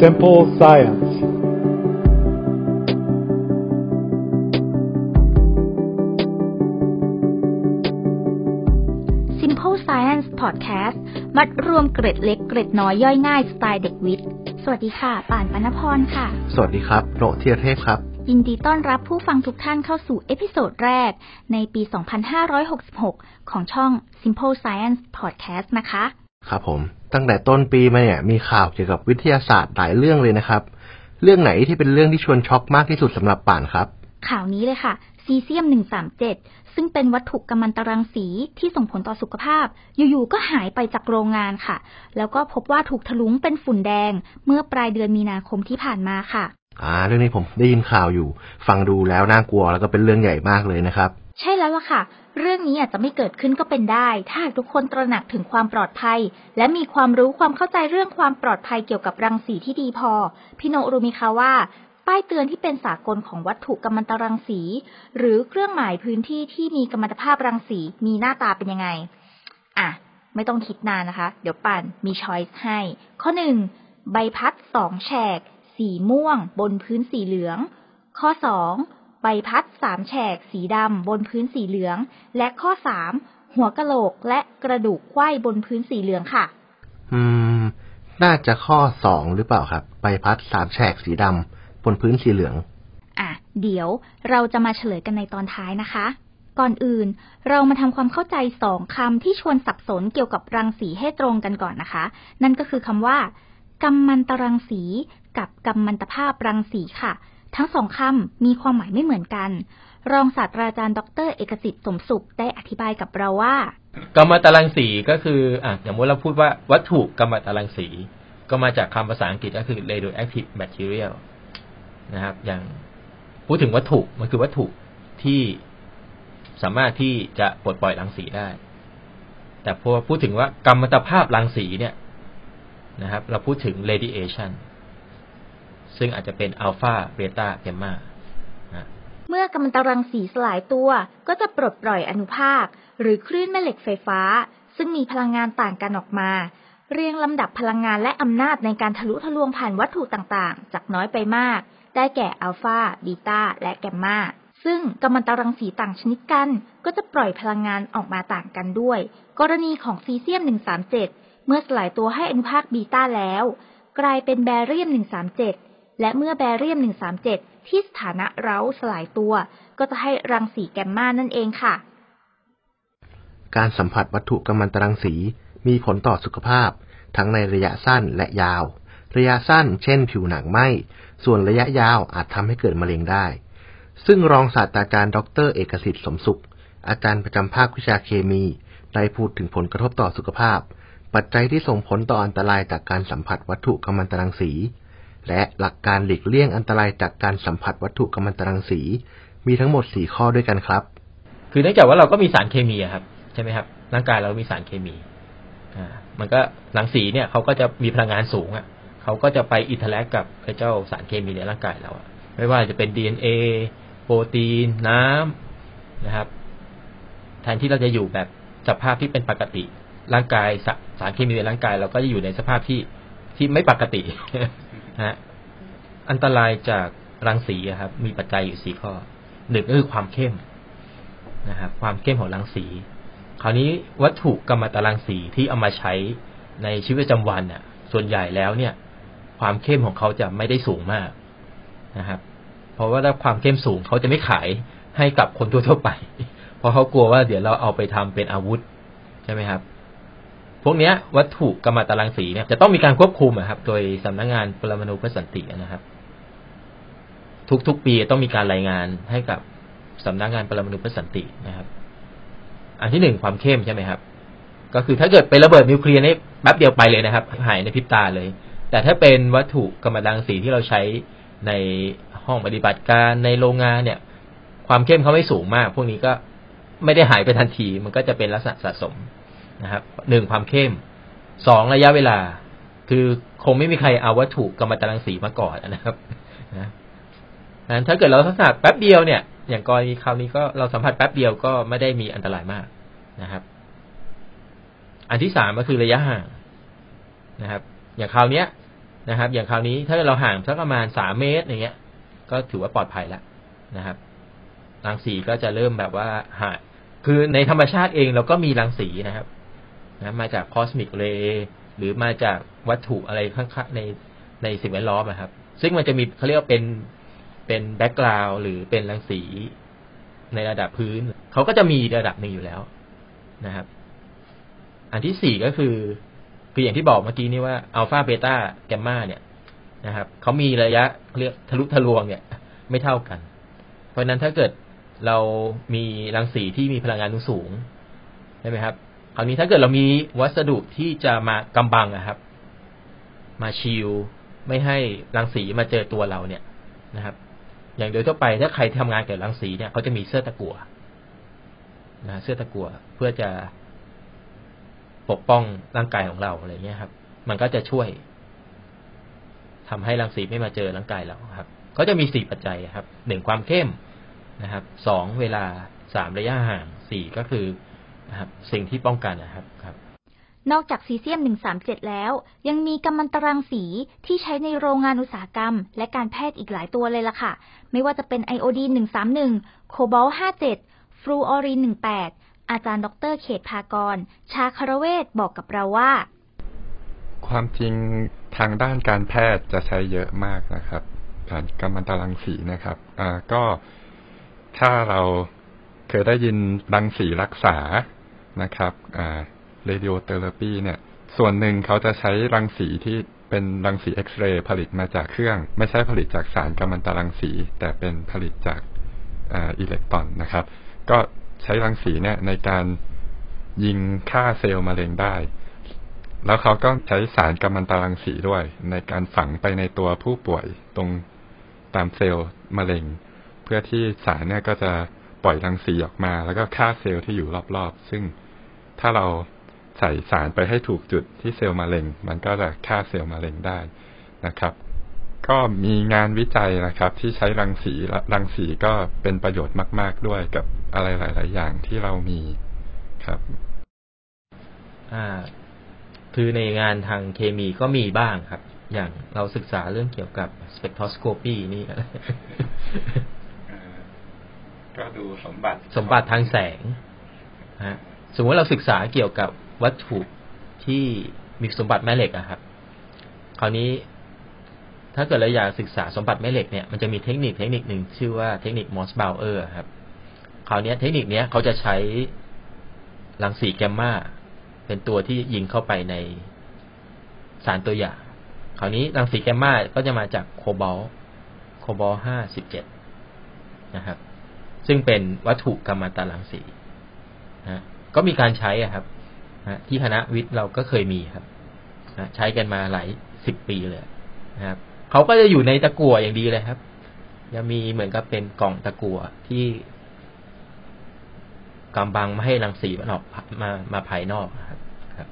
Simple Science. Simple Science Podcast มัดรวมเกร็ดเล็กเกร็ดน้อยย่อยง่ายสไตล์เด็กวิทย์ สวัสดีค่ะ ป่านปนพรค่ะ สวัสดีครับ โรเทียเทพครับ ยินดีต้อนรับผู้ฟังทุกท่านเข้าสู่ episode แรก ในปี 2566 ของช่อง Simple Science Podcast นะคะ ครับผม ตั้งแต่ต้นปีมาเนี่ย มีข่าวเกี่ยวกับวิทยาศาสตร์หลายเรื่องเลยนะครับ เรื่องไหนที่เป็นเรื่องที่ชวนช็อกมากที่สุดสำหรับป่านครับ ข่าวนี้เลยค่ะ ซีเซียม 137 ซึ่งเป็นวัตถุกัมมันตรังสีที่ส่งผลต่อสุขภาพ อยู่ๆ ก็หายไปจากโรงงานค่ะ แล้วก็พบว่าถูกถลุงเป็นฝุ่นแดง เมื่อปลายเดือนมีนาคมที่ผ่านมาค่ะ อ่า เรื่องนี้ผมได้ยินข่าวอยู่ ฟังดูแล้วน่ากลัวแล้วก็เป็นเรื่องใหญ่มากเลยนะครับ ใช่แล้วล่ะค่ะ เรื่องนี้อาจจะไม่เกิดขึ้นก็เป็นได้ ถ้าหากทุกคนตระหนักถึงความปลอดภัย และมีความรู้ความเข้าใจเรื่องความปลอดภัยเกี่ยวกับรังสีที่ดีพอพี่โนรู้ไหมคะว่าป้ายเตือนที่เป็นสากลของวัตถุกัมมันตรังสี หรือเครื่องหมายพื้นที่ที่มีกัมมันตภาพรังสีมีหน้าตาเป็นยังไง อะ ไม่ต้องคิดนานนะคะ เดี๋ยวป่านมีช้อยส์ให้ ข้อหนึ่งใบพัดสองแฉก สีม่วง บนพื้นสีเหลือง ข้อสอง ใบพัดสามแฉกสีดำบนพื้นสีเหลือง และข้อสามหัวกะโหลกและกระดูกไขว้บนพื้นสีเหลืองค่ะ อืม น่าจะข้อสองหรือเปล่าครับ ใบพัดสามแฉกสีดำบนพื้นสีเหลือง อะ เดี๋ยวเราจะมาเฉลยกันในตอนท้ายนะคะ ก่อนอื่น เรามาทำความเข้าใจสองคำที่ชวนสับสนเกี่ยวกับรังสีให้ตรงกันก่อนนะคะ นั่นก็คือคำว่ากัมมันตรังสีกับกัมมันตภาพรังสีค่ะ ทั้งสองคำมีความหมายไม่เหมือนกัน รองศาสตราจารย์ดร เอกสิทธิ์สมสุขได้อธิบายกับเราว่ากัมมันตรังสีก็คืออะอย่างเมื่อเราพูดว่าวัตถุกัมมันตรังสี ก็มาจากคำภาษาอังกฤษก็คือ radioactive material นะครับ อย่างพูดถึงวัตถุมันคือวัตถุที่สามารถที่จะปลดปล่อยรังสีได้ แต่พอพูดถึงว่ากัมมันตภาพรังสีเนี่ยนะครับ เราพูดถึง radiation ซึ่งอาจจะเป็นอัลฟาเบต้าแกมมาเมื่อกัมมันตรังสีสลายตัว ก็จะปลดปล่อยอนุภาค หรือคลื่นแม่เหล็กไฟฟ้า ซึ่งมีพลังงานต่างกันออกมา เรียงลำดับพลังงานและอำนาจในการทะลุทะลวงผ่านวัตถุต่างๆ จากน้อยไปมาก ได้แก่อัลฟาบีตาและแกมมาซึ่งกัมมันตรังสีต่างชนิดกัน ก็จะปล่อยพลังงานออกมาต่างกันด้วย กรณีของซีเซียม 137 เมื่อสลายตัวให้อนุภาคบีตาแล้ว กลายเป็นแบเรียม 137 และเมื่อแบเรียม 137 ที่สถานะเร้าสลายตัว ก็จะให้รังสีแกมมานั่นเองค่ะ การสัมผัสวัตถุกัมมันตรังสีมีผลต่อสุขภาพ ทั้งในระยะสั้นและยาว ระยะสั้น เช่น ผิวหนังไหมส่วนระยะยาวอาจทำให้เกิดมะเร็งได้ ซึ่งรองศาสตราจารย์ดร เอกสิทธิ์สมสุข อาจารย์ประจำภาควิชาเคมี ได้พูดถึงผลกระทบต่อสุขภาพ ปัจจัยที่ส่งผลต่ออันตรายจากการสัมผัสวัตถุกัมมันตรังสี และหลักการหลีกเลี่ยงอันตรายจากการสัมผัสวัตถุกัมมันตรังสี มีทั้งหมด 4 ข้อด้วยกันครับ คือเนื่องจากว่าเราก็มีสารเคมีอะครับใช่ไหมครับร่างกายเรามีสารเคมีอ่ามันก็รังสีเนี่ยเขาก็จะมีพลังงานสูงอะเขาก็จะไปอินเทอร์แลกกับไอ้เจ้าสารเคมีในร่างกายเราอะไม่ว่าจะเป็น DNA โปรตีนน้ำนะครับ แทนที่เราจะอยู่แบบสภาพที่เป็นปกติ ร่างกายสสารเคมีในร่างกาย เราก็จะอยู่ในสภาพที่ที่ไม่ปกติ ฮะอันตรายจากรังสีครับ มีปัจจัยอยู่สี่ข้อหนึ่งก็คือความเข้มนะครับความเข้มของรังสี คราวนี้วัตถุกัมมันตรังสีที่เอามาใช้ในชีวิตประจำวันน่ะส่วนใหญ่แล้วเนี่ย ความเข้มของเขาจะไม่ได้สูงมากนะครับ เพราะว่าถ้าความเข้มสูงเขาจะไม่ขายให้กับคนทั่วๆไป เพราะเขากลัวว่าเดี๋ยวเราเอาไปทำเป็นอาวุธใช่ไหมครับ พวกเนี้ยวัตถุกัมมันตรังสีเนี่ยจะต้องมีการควบคุมครับ โดยสำนักงงานปรมาณูเพื่อสันตินะครับ ทุกๆปีต้องมีการรายงานให้กับสำนักงานปรมาณูเพื่อสันตินะครับ อันที่หนึ่งความเข้มใช่ไหมครับ ก็คือถ้าเกิดเป็นระเบิดนิวเคลียร์นี่แป๊บเดียวไปเลยนะครับ หายในพริบตาเลย แต่ถ้าเป็นวัตถุกัมมันตรังสีที่เราใช้ในห้องปฏิบัติการในโรงงานเนี่ย ความเข้มเขาไม่สูงมาก พวกนี้ก็ไม่ได้หายไปทันที มันก็จะเป็นลักษณะสะสม นะครับหนึ่งความเข้มสองระยะเวลา คือคงไม่มีใครเอาวัตถุกัมมันตรังสีมาก่อนนะครับนะนั้นถ้าเกิดเราสัมผัสแป๊บเดียวเนี่ย อย่างกรณีคราวนี้ก็เราสัมผัสแป๊บเดียวก็ไม่ได้มีอันตรายมากนะครับ อันที่สามก็คือระยะห่างนะครับ อย่างคราวเนี้ยนะครับ อย่างคราวนี้ถ้าเราห่างสักประมาณสามเมตรอย่างเงี้ย ก็ถือว่าปลอดภัยแล้วนะครับรังสีก็จะเริ่มแบบว่าหายคือในธรรมชาติเองเราก็มีรังสีนะครับ นะมาจากคอสมิกเรย์หรือมาจากวัตถุอะไรข้างๆในในสิ่งแวดล้อมนะครับ ซึ่งมันจะมีเขาเรียกว่าเป็นเป็น background หรือเป็นรังสีในระดับพื้น เขาก็จะมีระดับหนึ่งอยู่แล้วนะครับ อันที่สี่ก็คือ คืออย่างที่บอกเมื่อกี้นี้ว่าอัลฟาเบต้าแกมมาเนี่ยนะครับเขามีระยะเรียกทะลุทะลวงเนี่ย ไม่เท่ากัน เพราะฉะนั้นถ้าเกิดเรามีรังสีที่มีพลังงานสูงใช่ไหมครับ คราวนี้ถ้าเกิดเรามีวัสดุที่จะมากำบังอะครับ มาชิลไม่ให้รังสีมาเจอตัวเราเนี่ยนะครับ อย่างโดยทั่วไปถ้าใครทำงานเกี่ยวกับรังสีเนี่ยเขาจะมีเสื้อตะกั่วนะเสื้อตะกั่วเพื่อจะปกป้องร่างกายของเราอะไรเงี้ยครับ มันก็จะช่วยทำให้รังสีไม่มาเจอร่างกายเราครับก็จะมีสี่ปัจจัยครับหนึ่งความเข้มนะครับสองเวลาสามระยะห่างสี่ก็คือ นะครับ สิ่งที่ป้องกันนะครับครับนอกจากซีเซียม 137 แล้ว ยังมีกัมมันตรังสีที่ใช้ในโรงงานอุตสาหกรรม และการแพทย์อีกหลายตัวเลยล่ะค่ะ ไม่ว่าจะเป็นไอโอดีน131 โคบอลต์57 ฟลูออรีน18 อาจารย์ดรเขตภากร ชาคารเวศบอกกับเราว่า ความจริงทางด้านการแพทย์จะใช้เยอะมากนะครับ ผ่านกัมมันตรังสีนะครับ อ่าก็ถ้าเรา เคยได้ยินรังสีรักษานะครับอ่า radiotherapy เนี่ย ส่วนหนึ่งเขาจะใช้รังสีที่เป็นรังสีเอ็กซเรย์ผลิตมาจากเครื่อง ไม่ใช่ผลิตจากสารกัมมันตรังสี แต่เป็นผลิตจากอิเล็กตรอนนะครับ ก็ใช้รังสีเนี่ยในการยิงฆ่าเซลล์มะเร็งได้ แล้วเขาก็ใช้สารกัมมันตรังสีด้วย ในการฝังไปในตัวผู้ป่วยตรงตามเซลล์มะเร็ง เพื่อที่สารเนี่ยก็จะ ปล่อยรังสีออกมา แล้วก็ฆ่าเซลล์ที่อยู่รอบๆ ซึ่งถ้าเราใส่สารไปให้ถูกจุดที่เซลล์มะเร็ง มันก็จะฆ่าเซลล์มะเร็งได้นะครับ ก็มีงานวิจัยนะครับ ที่ใช้รังสีรังสีก็เป็นประโยชน์มาก ๆด้วยกับอะไรหลาย ๆ อย่างที่เรามีครับ อ่าคือในงานทางเคมีก็มีบ้างครับ อย่างเราศึกษาเรื่องเกี่ยวกับสเปกโทรสโคปีนี่ ก็ดูสมบัติสมบัติทางแสงฮะสมมติเราศึกษาเกี่ยวกับวัตถุที่มีสมบัติแม่เหล็กอะครับ คราวนี้ถ้าเกิดเราอยากศึกษาสมบัติแม่เหล็กเนี่ยมันจะมีเทคนิคเทคนิคหนึ่งชื่อว่าเทคนิคมอสบาวเออร์ครับ คราวนี้เทคนิคเนี้ยเขาจะใช้รังสีแกมมาเป็นตัวที่ยิงเข้าไปในสารตัวอย่าง คราวนี้รังสีแกมมาก็จะมาจากโคบอลโคบอลห้าสิบเจ็ดนะครับ ซึ่งเป็นวัตถุกัมมันตรังสีนะก็มีการใช้อะครับนะที่คณะวิทย์เราก็เคยมีครับนะใช้กันมาหลายสิบปีเลยนะครับเขาก็จะอยู่ในตะกั่วอย่างดีเลยครับจะมีเหมือนกับเป็นกล่องตะกั่วที่กำบังไม่ให้รังสีมันออกมามาภายนอกครับครับ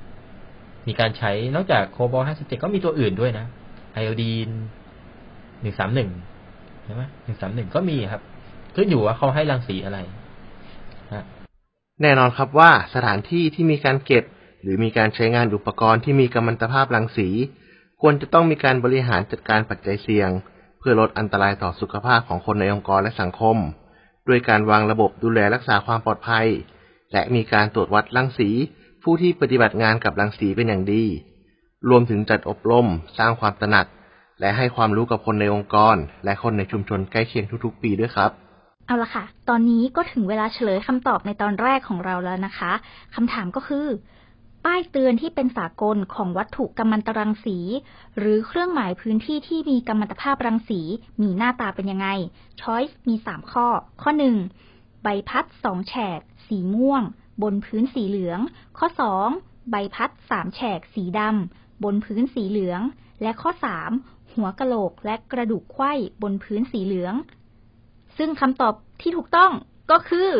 มีการใช้นอกจากโคบอลห้าสิบเจ็ดก็มีตัวอื่นด้วยนะไอโอดีนหนึ่งสามหนึ่งใช่ไหมหนึ่งสามหนึ่งก็มีครับ ขึ้นอยู่ว่าเขาให้รังสีอะไรนะแน่นอนครับว่าสถานที่ที่มีการเก็บ หรือมีการใช้งานอุปกรณ์ที่มีกัมมันตภาพรังสี ควรจะต้องมีการบริหารจัดการปัจจัยเสี่ยง เพื่อลดอันตรายต่อสุขภาพของคนในองค์กรและสังคม ด้วยการวางระบบดูแลรักษาความปลอดภัย และมีการตรวจวัดรังสี ผู้ที่ปฏิบัติงานกับรังสีเป็นอย่างดี รวมถึงจัดอบรม สร้างความตระหนัก และให้ความรู้กับคนในองค์กร และคนในชุมชนใกล้เคียงทุกๆ ปีด้วยครับ เอาละค่ะ ตอนนี้ก็ถึงเวลาเฉลยคำตอบในตอนแรกของเราแล้วนะคะคำถามก็คือ ป้ายเตือนที่เป็นสากลของวัตถุกัมมันตรังสี หรือเครื่องหมายพื้นที่ที่มีกัมมันตภาพรังสี มีหน้าตาเป็นยังไง ช้อยส์มี 3 ข้อ ข้อ 1 ใบพัด 2 แฉก สีม่วง บนพื้นสีเหลือง ข้อ 2 ใบพัด 3 แฉก สีดำบนพื้นสีเหลือง และข้อ 3 หัวกะโหลกและกระดูกไขว้บนพื้นสีเหลือง ซึ่งคำตอบที่ถูกต้องก็คือ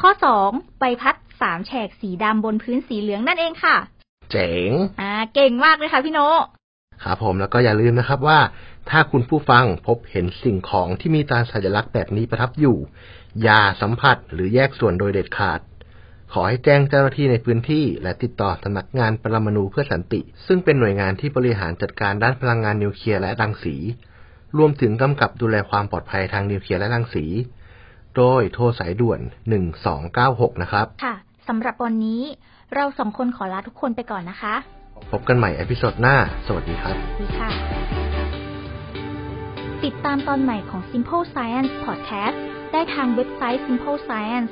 ข้อ 2 ใบพัด3แฉกสีดำบนพื้นสีเหลืองนั่นเองค่ะ เจ๋ง อ่า เก่งมากเลยค่ะพี่โนครับผมแล้วก็อย่าลืมนะครับว่า ถ้าคุณผู้ฟังพบเห็นสิ่งของที่มีตราสัญลักษณ์แบบนี้ประทับอยู่ อย่าสัมผัสหรือแยกส่วนโดยเด็ดขาด ขอให้แจ้งเจ้าหน้าที่ในพื้นที่ และติดต่อสำนักงานปรมาณูเพื่อสันติ ซึ่งเป็นหน่วยงานที่บริหารจัดการด้านพลังงานนิวเคลียร์และรังสี รวมถึงกำกับดูแลความปลอดภัยทางนิวเคลียร์และรังสี โดยโทรสายด่วน 1296 นะครับ ค่ะ สำหรับวันนี้เราสองคนขอลาทุกคนไปก่อนนะคะ พบกันใหม่ episode หน้า สวัสดีครับ สวัสดีค่ะ ติดตามตอนใหม่ของ Simple Science Podcast ได้ทางเว็บไซต์ Simple Science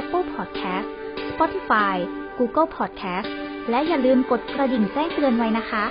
Apple Podcast Spotify Google Podcast และอย่าลืมกดกระดิ่งแจ้งเตือนไว้นะคะ